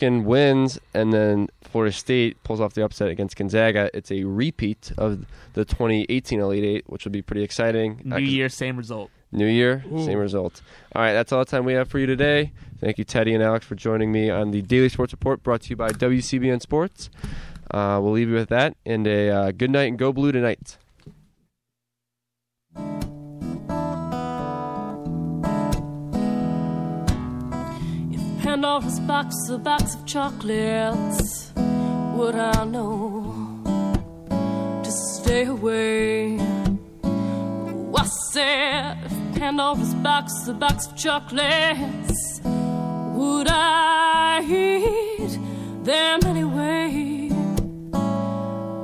wins, and then Florida State pulls off the upset against Gonzaga. It's a repeat of the 2018 Elite Eight, which would be pretty exciting. New year, same result. New year, Ooh. same result. All right, that's all the time we have for you today. Thank you, Teddy and Alex, for joining me on the Daily Sports Report brought to you by WCBN Sports. Uh, we'll leave you with that, and a uh, good night and go blue tonight. Pandora's box, a box of chocolates, would I know to stay away? I said, Pandora's box, a box of chocolates, would I eat them anyway?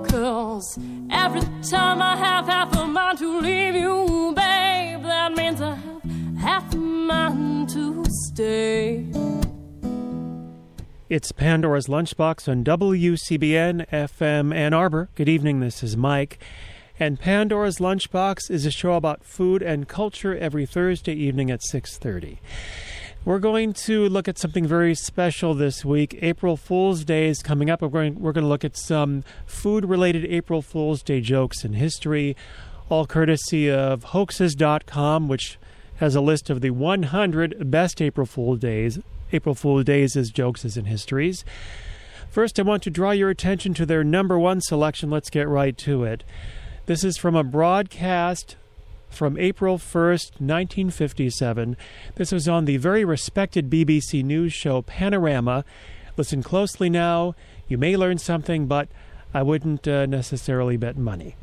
Cause every time I have half a mind to leave you, babe, that means I have half a mind to stay. It's Pandora's Lunchbox on WCBN FM Ann Arbor. Good evening, this is Mike. And Pandora's Lunchbox is a show about food and culture every Thursday evening at 6:30. We're going to look at something very special this week. April Fool's Day is coming up. We're going, we're going to look at some food-related April Fool's Day jokes in history, all courtesy of hoaxes.com, which has a list of the 100 best April Fool's Days April Fool's Days as jokes as in histories. First, I want to draw your attention to their number one selection. Let's get right to it. This is from a broadcast from April 1st, 1957. This was on the very respected BBC News show Panorama. Listen closely now. You may learn something, but I wouldn't uh, necessarily bet money.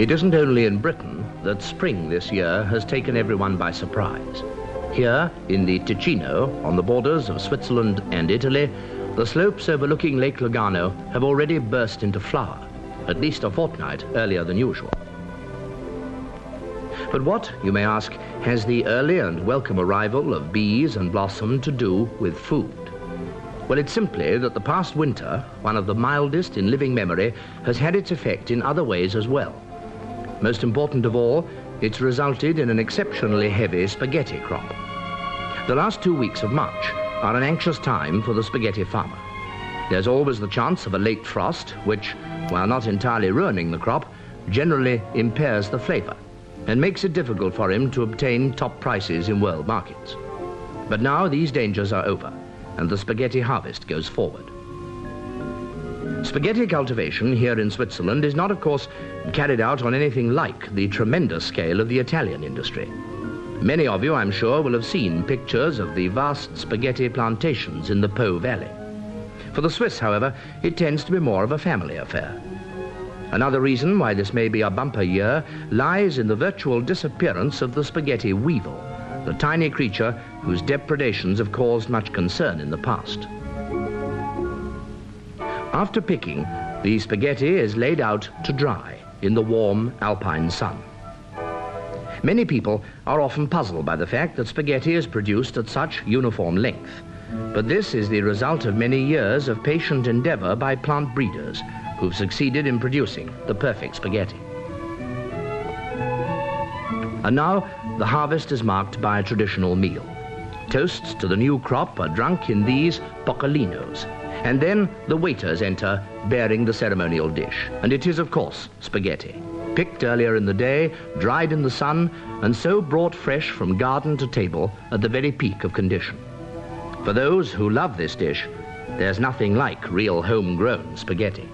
It isn't only in Britain that spring this year has taken everyone by surprise. Here, in the Ticino, on the borders of Switzerland and Italy, the slopes overlooking Lake Lugano have already burst into flower, at least a fortnight earlier than usual. But what, you may ask, has the early and welcome arrival of bees and blossom to do with food? Well, it's simply that the past winter, one of the mildest in living memory, has had its effect in other ways as well. Most important of all, it's resulted in an exceptionally heavy spaghetti crop. The last two weeks of March are an anxious time for the spaghetti farmer. There's always the chance of a late frost, which, while not entirely ruining the crop, generally impairs the flavor and makes it difficult for him to obtain top prices in world markets. But now these dangers are over, and the spaghetti harvest goes forward. Spaghetti cultivation here in Switzerland is not, of course, carried out on anything like the tremendous scale of the Italian industry. Many of you, I'm sure, will have seen pictures of the vast spaghetti plantations in the Po Valley. For the Swiss, however, it tends to be more of a family affair. Another reason why this may be a bumper year lies in the virtual disappearance of the spaghetti weevil, the tiny creature whose depredations have caused much concern in the past. After picking, the spaghetti is laid out to dry in the warm alpine sun. Many people are often puzzled by the fact that spaghetti is produced at such uniform length. But this is the result of many years of patient endeavor by plant breeders who've succeeded in producing the perfect spaghetti. And now, the harvest is marked by a traditional meal. Toasts to the new crop are drunk in these boccalinos, and then the waiters enter bearing the ceremonial dish. And it is, of course, spaghetti. Picked earlier in the day, dried in the sun, and so brought fresh from garden to table at the very peak of condition. For those who love this dish, there's nothing like real homegrown spaghetti.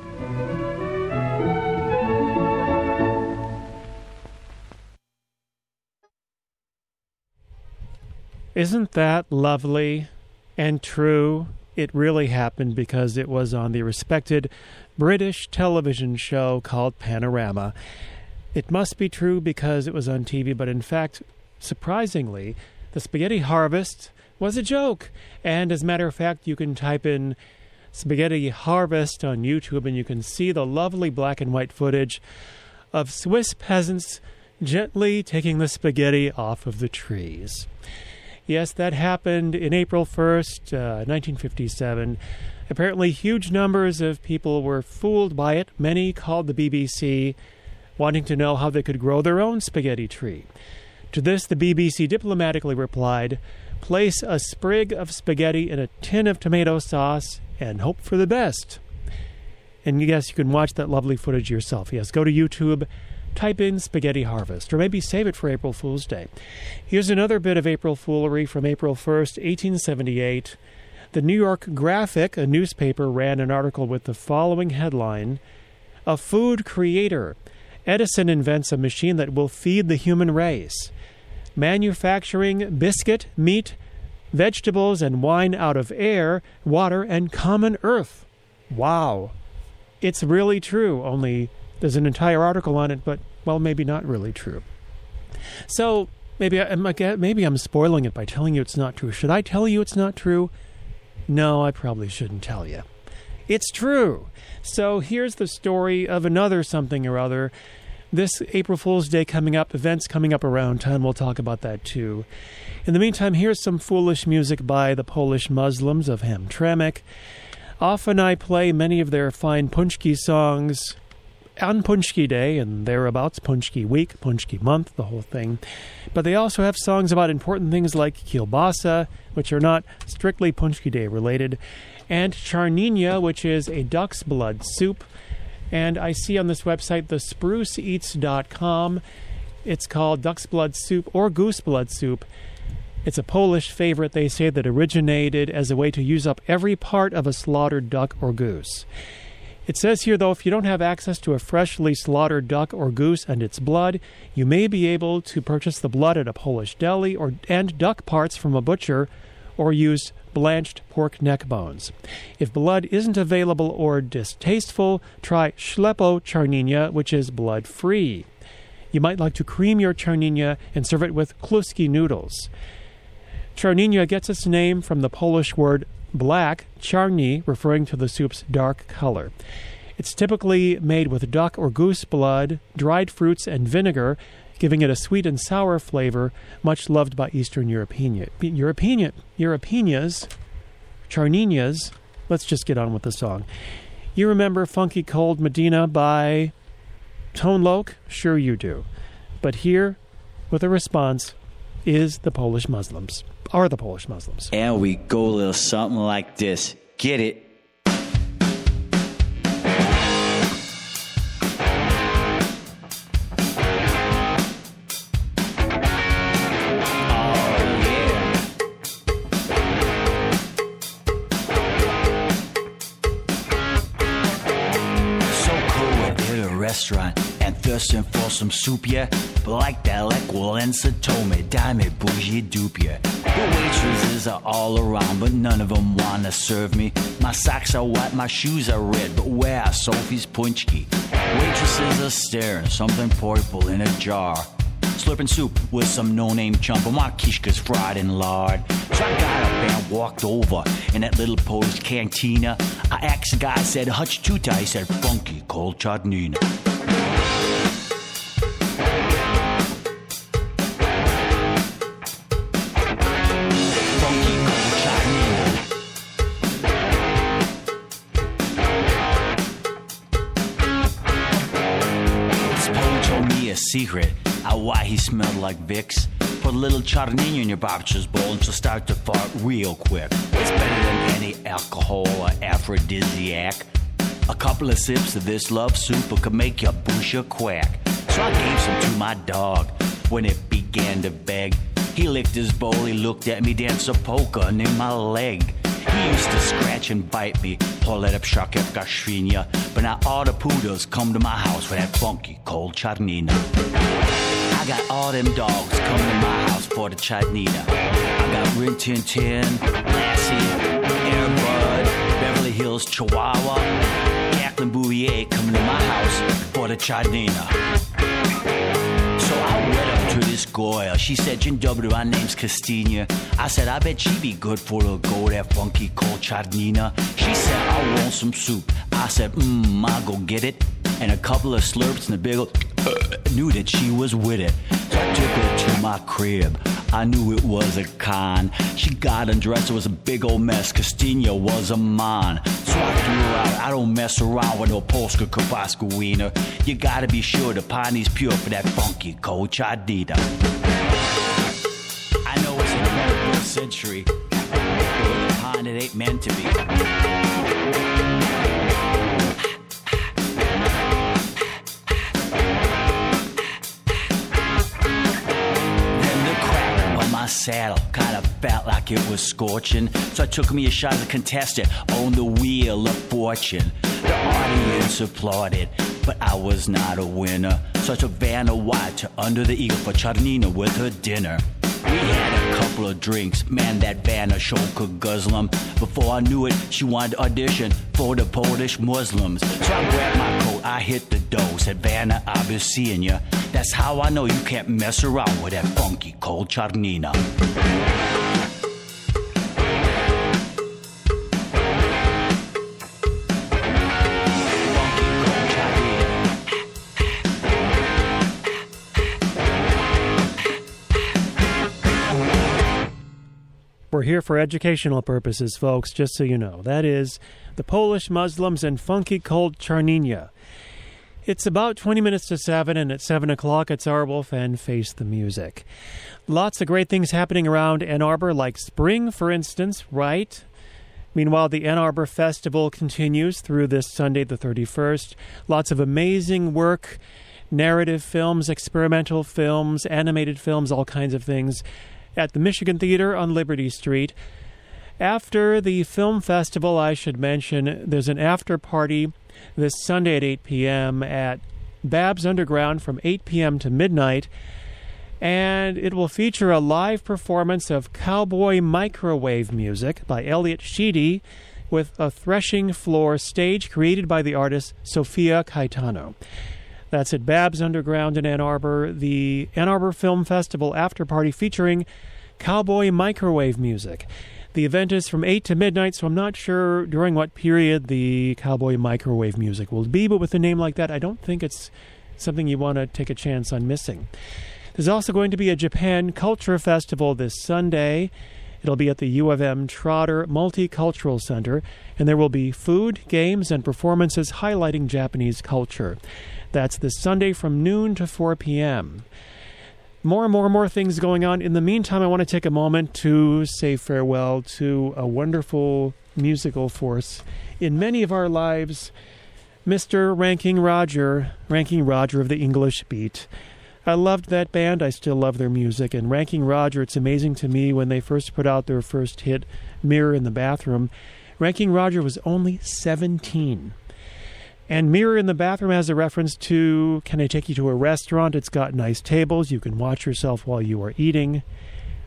Isn't that lovely and true? It really happened because it was on the respected British television show called Panorama. It must be true because it was on TV, but in fact, surprisingly, the spaghetti harvest was a joke. And as a matter of fact, you can type in spaghetti harvest on YouTube and you can see the lovely black and white footage of Swiss peasants gently taking the spaghetti off of the trees. Yes, that happened in April 1st, uh, 1957. Apparently, huge numbers of people were fooled by it. Many called the BBC wanting to know how they could grow their own spaghetti tree. To this, the BBC diplomatically replied, Place a sprig of spaghetti in a tin of tomato sauce and hope for the best. And yes, you can watch that lovely footage yourself. Yes, go to YouTube, type in spaghetti harvest, or maybe save it for April Fool's Day. Here's another bit of April foolery from April 1st, 1878. The New York Graphic, a newspaper, ran an article with the following headline A food creator. Edison invents a machine that will feed the human race. Manufacturing biscuit, meat, vegetables, and wine out of air, water, and common earth. Wow. It's really true, only there's an entire article on it, but, well, maybe not really true. So, maybe, I, maybe I'm spoiling it by telling you it's not true. Should I tell you it's not true? No, I probably shouldn't tell you. It's true. So here's the story of another something or other. This April Fool's Day coming up, events coming up around town. We'll talk about that too. In the meantime, here's some foolish music by the Polish Muslims of Hamtramck. Often I play many of their fine Punchki songs on Punchki Day and thereabouts, Punchki Week, Punchki Month, the whole thing. But they also have songs about important things like kielbasa, which are not strictly Punchki Day related, and charninia, which is a duck's blood soup. And I see on this website, the spruceeats.com, it's called duck's blood soup or goose blood soup. It's a Polish favorite, they say, that originated as a way to use up every part of a slaughtered duck or goose. It says here, though, if you don't have access to a freshly slaughtered duck or goose and its blood, you may be able to purchase the blood at a Polish deli or and duck parts from a butcher or use blanched pork neck bones. If blood isn't available or distasteful, try Schlepo charninia, which is blood free. You might like to cream your charninia and serve it with kluski noodles. Charninia gets its name from the Polish word black, charni, referring to the soup's dark color. It's typically made with duck or goose blood, dried fruits, and vinegar, giving it a sweet and sour flavor, much loved by Eastern European, European, Europeanias, charninias. Let's just get on with the song. You remember Funky Cold Medina by Tone Loc? Sure you do. But here, with a response, is the Polish Muslims are the Polish Muslims. And we go a little something like this. Get it? Thirsting for some soup, yeah? But like that, like Walesa told me, dime bougie dupe, yeah? The waitresses are all around, but none of them wanna serve me. My socks are white, my shoes are red, but where are Sophie's punchki? Waitresses are staring, something purple in a jar. Slurping soup with some no-name chump, and my kishka's fried in lard. So I got up and walked over in that little Polish cantina. I asked the guy, I said, Hutch Tuta, he said, funky cold chutnina. Secret out why he smelled like Vicks. Put a little charnino in your barbecue's bowl and she'll start to fart real quick. It's better than any alcohol or aphrodisiac. A couple of sips of this love soup could make your busha quack. So I gave some to my dog when it began to beg. He licked his bowl, he looked at me, dance a polka near my leg. He used to scratch and bite me, pull it up shakevka shvinya. But now all the poodles come to my house for that funky cold charnina. I got all them dogs coming to my house for the charnina. I got Rin Tin Tin, Lassie, Air Bud, Beverly Hills Chihuahua, Jacqueline Bouvier coming to my house for the charnina. So I to this girl. She said, Jin W, my name's Christina. I said, I bet she'd be good for a go that funky cold charnina. She said, I want some soup. I said, mmm, I'll go get it. And a couple of slurps and a big old, knew that she was with it. So I took her to my crib. I knew it was a con. She got undressed, it was a big old mess. Christina was a mon. So I threw her out. I don't mess around with no Polska Kowalska wiener. You gotta be sure the piney's pure for that funky cold chadita. I know it's the 21st century. But the pine it ain't meant to be. Saddle kinda felt like it was scorching. So I took me a shot as a contestant on the wheel of fortune. The audience applauded, but I was not a winner. So I took Vanna White to Under the Eagle for Charnina with her dinner. We had couple of drinks, man, that Vanna sure could guzzle 'em. Before I knew it, she wanted to audition for the Polish Muslims. So I grabbed my coat, I hit the door, said, Vanna, I'll be seeing ya. That's how I know you can't mess around with that funky cold Charnina. We're here for educational purposes, folks, just so you know. That is the Polish Muslims and Funky Cold Charninia. It's about 20 minutes to 7, and at 7 o'clock, it's our Wolf and Face the Music. Lots of great things happening around Ann Arbor, like spring, for instance, right? Meanwhile, the Ann Arbor Festival continues through this Sunday, the 31st. Lots of amazing work narrative films, experimental films, animated films, all kinds of things at the Michigan Theater on Liberty Street. After the film festival, I should mention there's an after party this Sunday at 8 p.m. at Babs Underground from 8 p.m. to midnight. And it will feature a live performance of cowboy microwave music by Elliot Sheedy with a threshing floor stage created by the artist Sofia Caetano. That's at Babs Underground in Ann Arbor, the Ann Arbor Film Festival after party featuring cowboy microwave music. The event is from 8 to midnight, so I'm not sure during what period the cowboy microwave music will be, but with a name like that, I don't think it's something you want to take a chance on missing. There's also going to be a Japan Culture Festival this Sunday. It'll be at the U of M Trotter Multicultural Center, and there will be food, games, and performances highlighting Japanese culture. That's this Sunday from noon to 4 p.m. More and more and more things going on. In the meantime, I want to take a moment to say farewell to a wonderful musical force in many of our lives, Mr. Ranking Roger, Ranking Roger of the English Beat. I loved that band. I still love their music. And Ranking Roger, it's amazing to me when they first put out their first hit, Mirror in the Bathroom. Ranking Roger was only 17. And Mirror in the Bathroom has a reference to Can I Take You to a Restaurant? It's got nice tables. You can watch yourself while you are eating.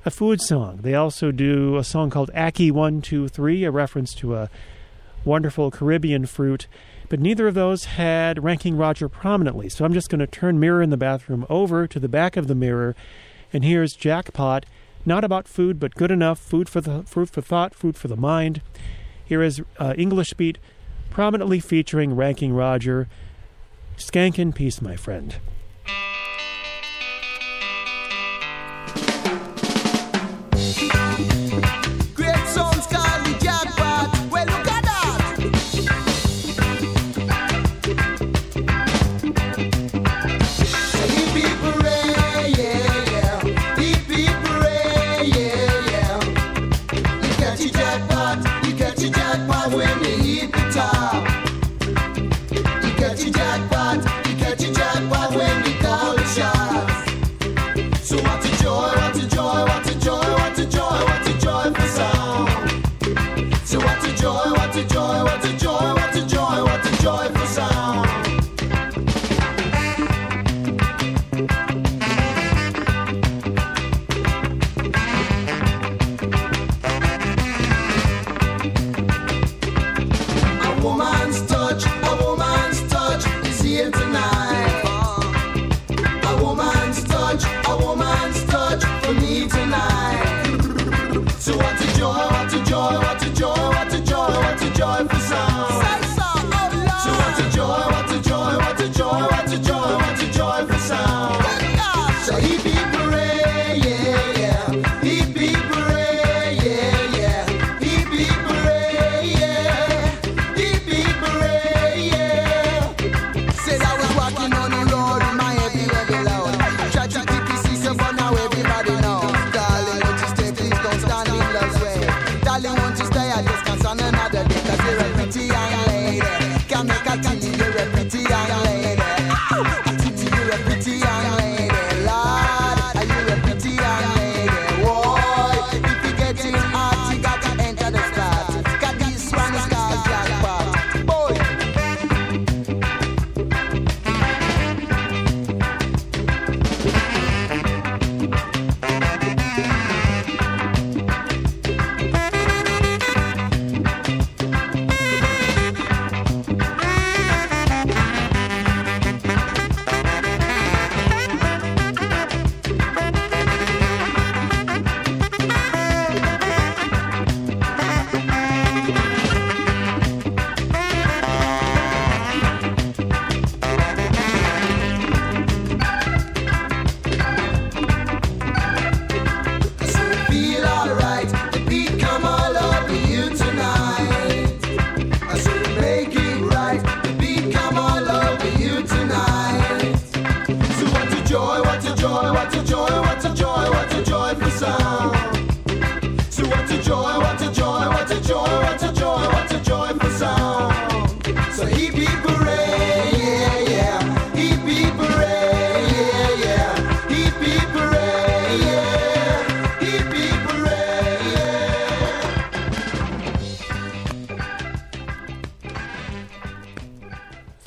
A food song. They also do a song called Ackee 123, a reference to a wonderful Caribbean fruit. But neither of those had Ranking Roger prominently. So I'm just going to turn Mirror in the Bathroom over to the back of the mirror. And here's Jackpot. Not about food, but good enough. Food for the food for thought, food for the mind. Here is uh, English Beat prominently featuring Ranking Roger. Skank in peace, my friend.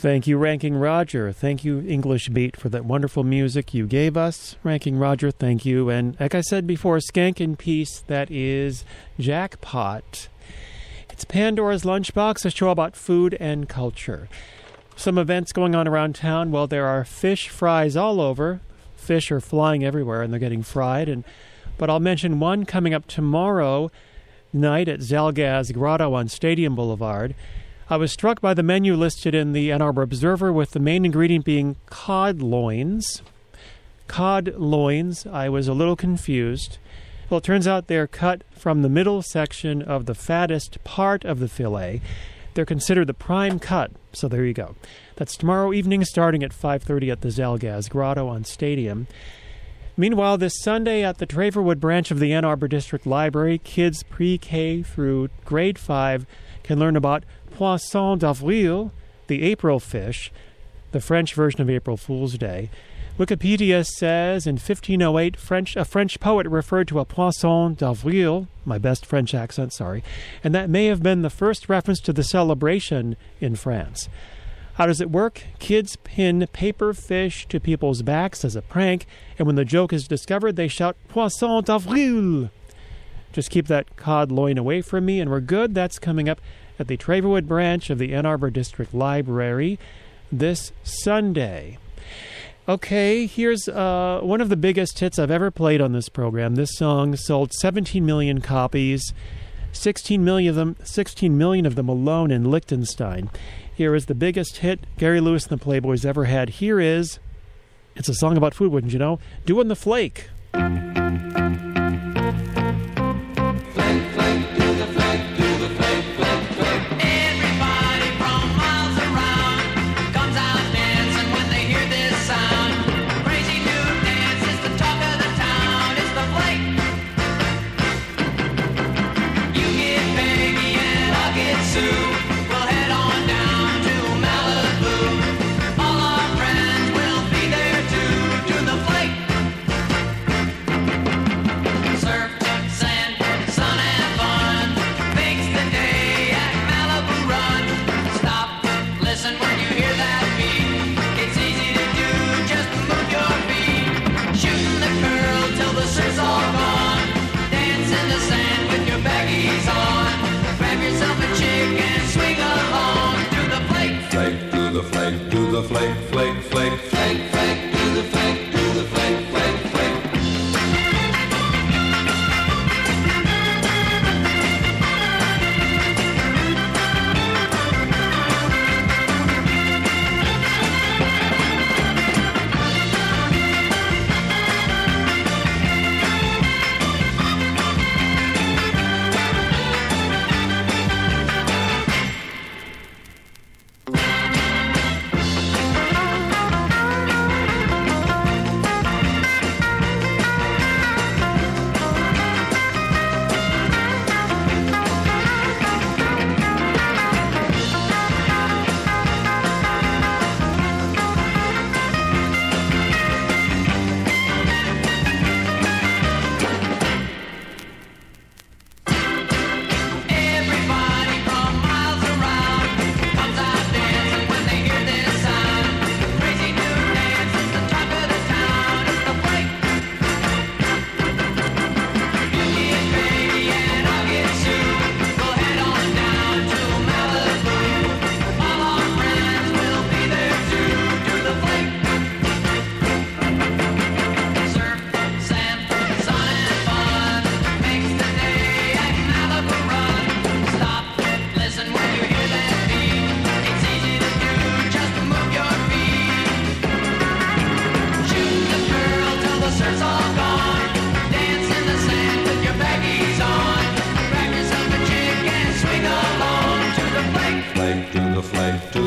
Thank you, Ranking Roger. Thank you, English Beat, for that wonderful music you gave us. Ranking Roger, thank you. And like I said before, Skank in Peace, that is Jackpot. It's Pandora's Lunchbox, a show about food and culture. Some events going on around town. Well, there are fish fries all over. Fish are flying everywhere and they're getting fried. And But I'll mention one coming up tomorrow night at Zal Gaz Grotto on Stadium Boulevard. I was struck by the menu listed in the Ann Arbor Observer with the main ingredient being cod loins. Cod loins. I was a little confused. Well, it turns out they're cut from the middle section of the fattest part of the fillet. They're considered the prime cut. So there you go. That's tomorrow evening starting at 5:30 at the Zal Gaz Grotto on Stadium. Meanwhile, this Sunday at the Traverwood branch of the Ann Arbor District Library, kids pre-K through grade 5 can learn about Poisson d'avril, the April fish, the French version of April Fool's Day. Wikipedia says in 1508, French, a French poet referred to a poisson d'avril, my best French accent, sorry, and that may have been the first reference to the celebration in France. How does it work? Kids pin paper fish to people's backs as a prank, and when the joke is discovered, they shout Poisson d'avril. Just keep that cod loin away from me, and we're good. That's coming up at the Traverwood branch of the Ann Arbor District Library this Sunday. Okay, here's uh, one of the biggest hits I've ever played on this program. This song sold 17 million copies, 16 million of them, 16 million of them alone in Liechtenstein. Here is the biggest hit Gary Lewis and the Playboys ever had. Here is, it's a song about food, wouldn't you know? Doing the flake.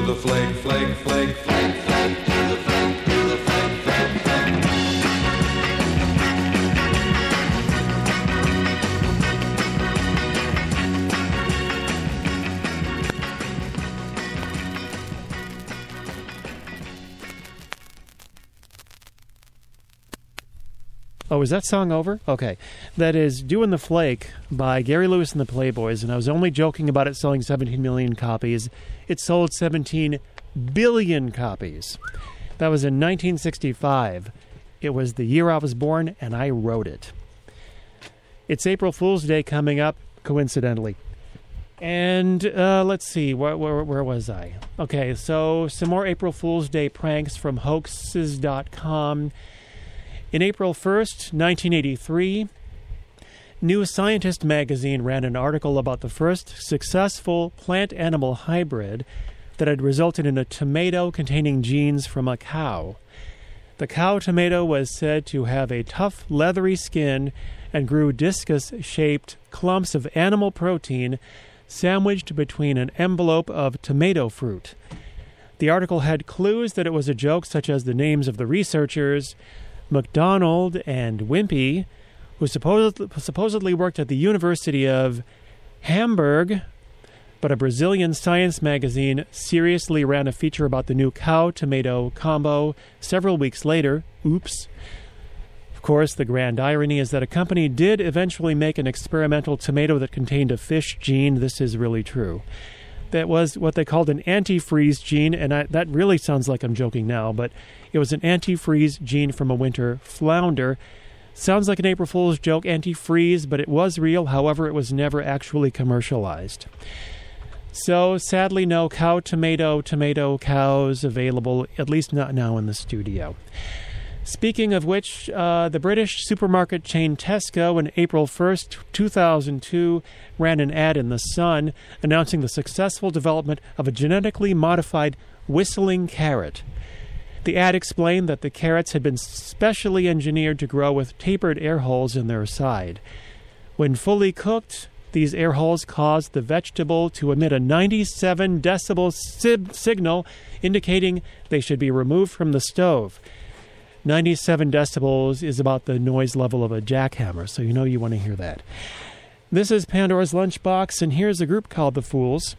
The flake, flake, flake, flake, Flake. Oh, is that song over? Okay. That is Doing the Flake by Gary Lewis and the Playboys, and I was only joking about it selling 17 million copies. It sold 17 billion copies. That was in 1965. It was the year I was born, and I wrote it. It's April Fool's Day coming up, coincidentally. And uh, let's see, where, where, where was I? Okay, so some more April Fool's Day pranks from hoaxes.com. In April 1st, 1983, New Scientist magazine ran an article about the first successful plant animal hybrid that had resulted in a tomato containing genes from a cow. The cow tomato was said to have a tough, leathery skin and grew discus shaped clumps of animal protein sandwiched between an envelope of tomato fruit. The article had clues that it was a joke, such as the names of the researchers, MacDonald and Wimpy, who supposedly, supposedly worked at the University of Hamburg. But a Brazilian science magazine seriously ran a feature about the new cow tomato combo several weeks later. Oops. Of course, the grand irony is that a company did eventually make an experimental tomato that contained a fish gene. This is really true. That was what they called an antifreeze gene, and I, that really sounds like I'm joking now, but it was an antifreeze gene from a winter flounder. Sounds like an April Fool's joke, antifreeze, but it was real. However, it was never actually commercialized. So, sadly, no cow tomato tomato cows available, at least not now in the studio. Speaking of which, uh, the British supermarket chain Tesco on April 1st, 2002, ran an ad in The Sun announcing the successful development of a genetically modified whistling carrot. The ad explained that the carrots had been specially engineered to grow with tapered air holes in their side. When fully cooked, these air holes caused the vegetable to emit a 97 decibel signal indicating they should be removed from the stove. 97 decibels is about the noise level of a jackhammer, so you know you want to hear that. This is Pandora's Lunchbox, and here's a group called The Fools.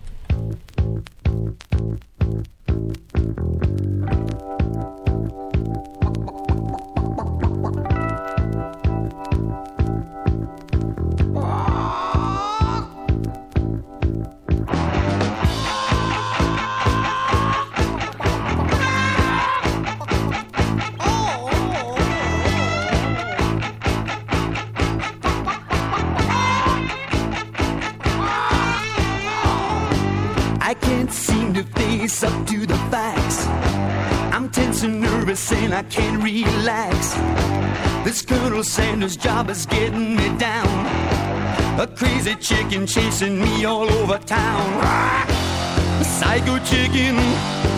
I can't relax. This Colonel Sanders job is getting me down. A crazy chicken chasing me all over town. A psycho chicken.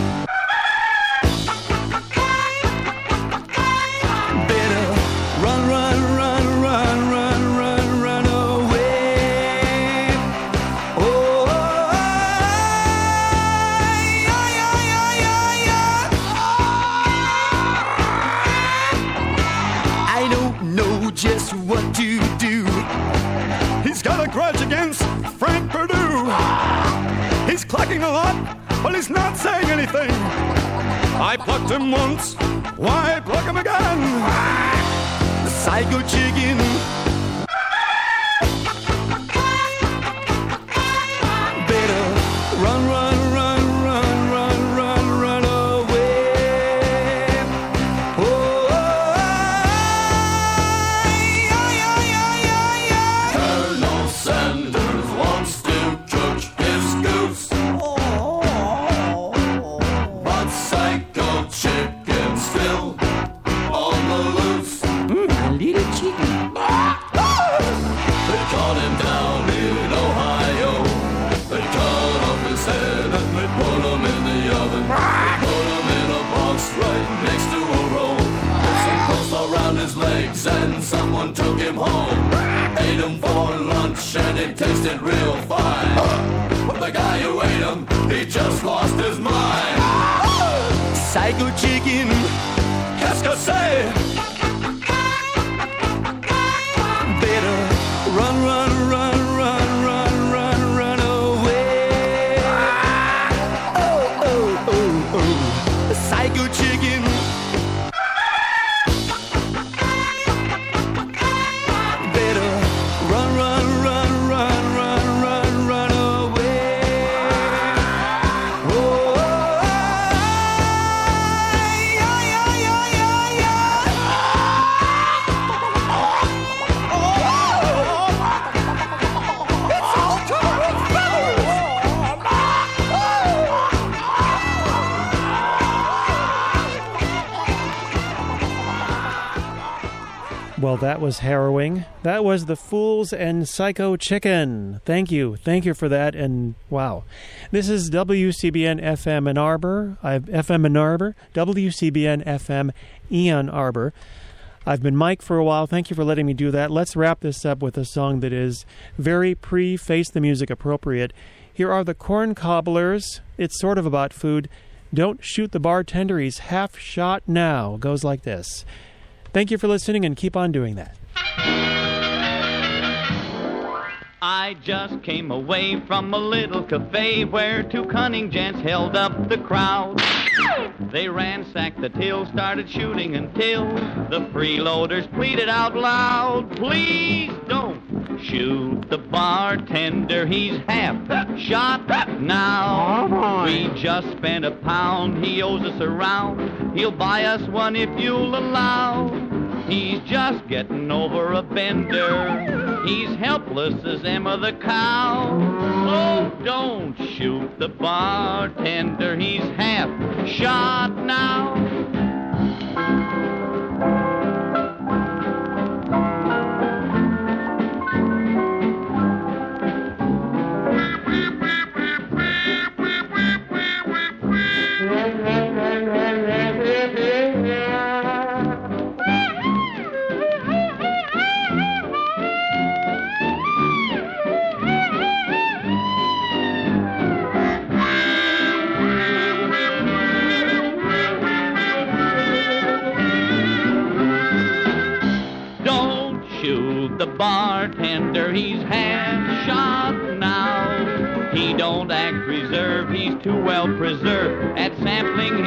He's a lot, but he's not saying anything. I plucked him once, why pluck him again? The psycho chicken. Someone took him home. Ate him for lunch and it tasted real fine. But the guy who ate him, he just lost his mind. Psycho chicken. Qu'est-ce que c'est? Well, that was harrowing. That was the Fools and Psycho Chicken. Thank you. Thank you for that. And wow. This is WCBN FM in Arbor. I've FM in Arbor. WCBN FM Ann Arbor. I've been Mike for a while. Thank you for letting me do that. Let's wrap this up with a song that is very pre face the music appropriate. Here are the Korn Kobblers. It's sort of about food. Don't shoot the bartender. He's half shot now. Goes like this. Thank you for listening and keep on doing that. I just came away from a little cafe where two cunning gents held up the crowd. They ransacked the till, started shooting until the freeloaders pleaded out loud, Please don't shoot the bartender, he's half shot now. We just spent a pound, he owes us a round. He'll buy us one if you'll allow. He's just getting over a bender. Helpless as Emma the cow. Oh, don't shoot the bartender. He's half shot now.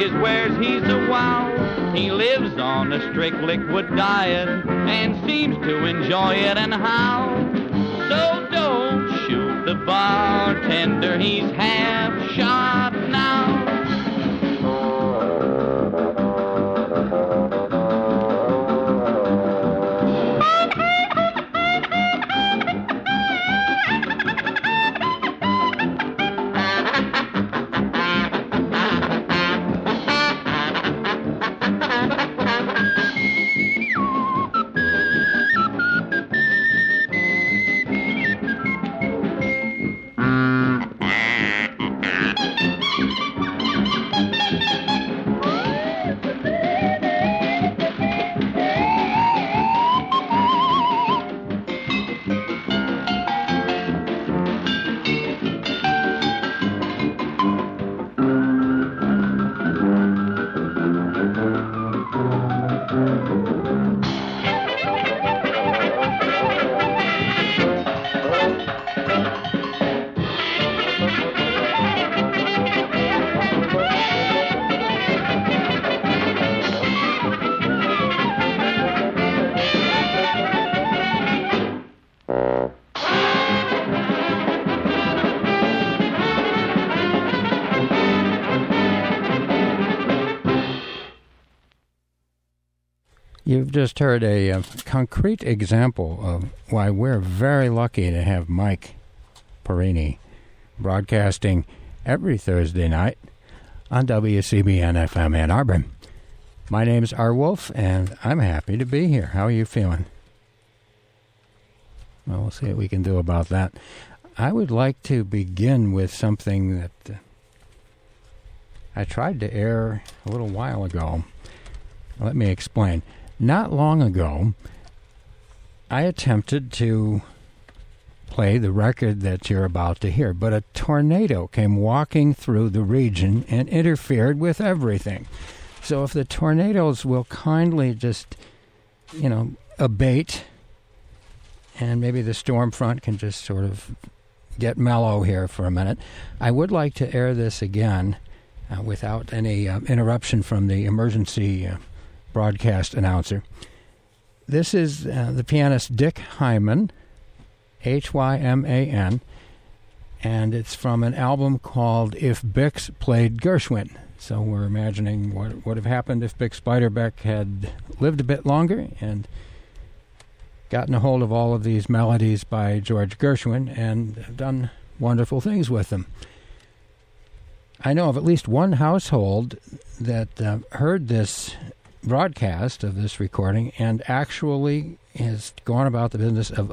His wares, he's a wow. He lives on a strict liquid diet and seems to enjoy it and how. So don't shoot the bartender, he's half just heard a, uh concrete example of why we're very lucky to have Mike Perini broadcasting every Thursday night on WCBN FM Ann Arbor. My name's R. Wolf, and I'm happy to be here. How are you feeling? Well, we'll see what we can do about that. I would like to begin with something that uh, I tried to air a little while ago. Let me explain. Not long ago, I attempted to play the record that you're about to hear, but a tornado came walking through the region and interfered with everything. So if the tornadoes will kindly just, you know, abate and maybe the storm front can just sort of get mellow here for a minute, I would like to air this again uh, without any uh, interruption from the emergency uh, broadcast announcer. This is uh, the pianist Dick Hyman, H Y M A N, and it's from an album called If Bix Played Gershwin. So we're imagining what would have happened if Bix Beiderbecke had lived a bit longer and gotten a hold of all of these melodies by George Gershwin and done wonderful things with them. I know of at least one household that uh, heard this broadcast of this recording and actually has gone about the business of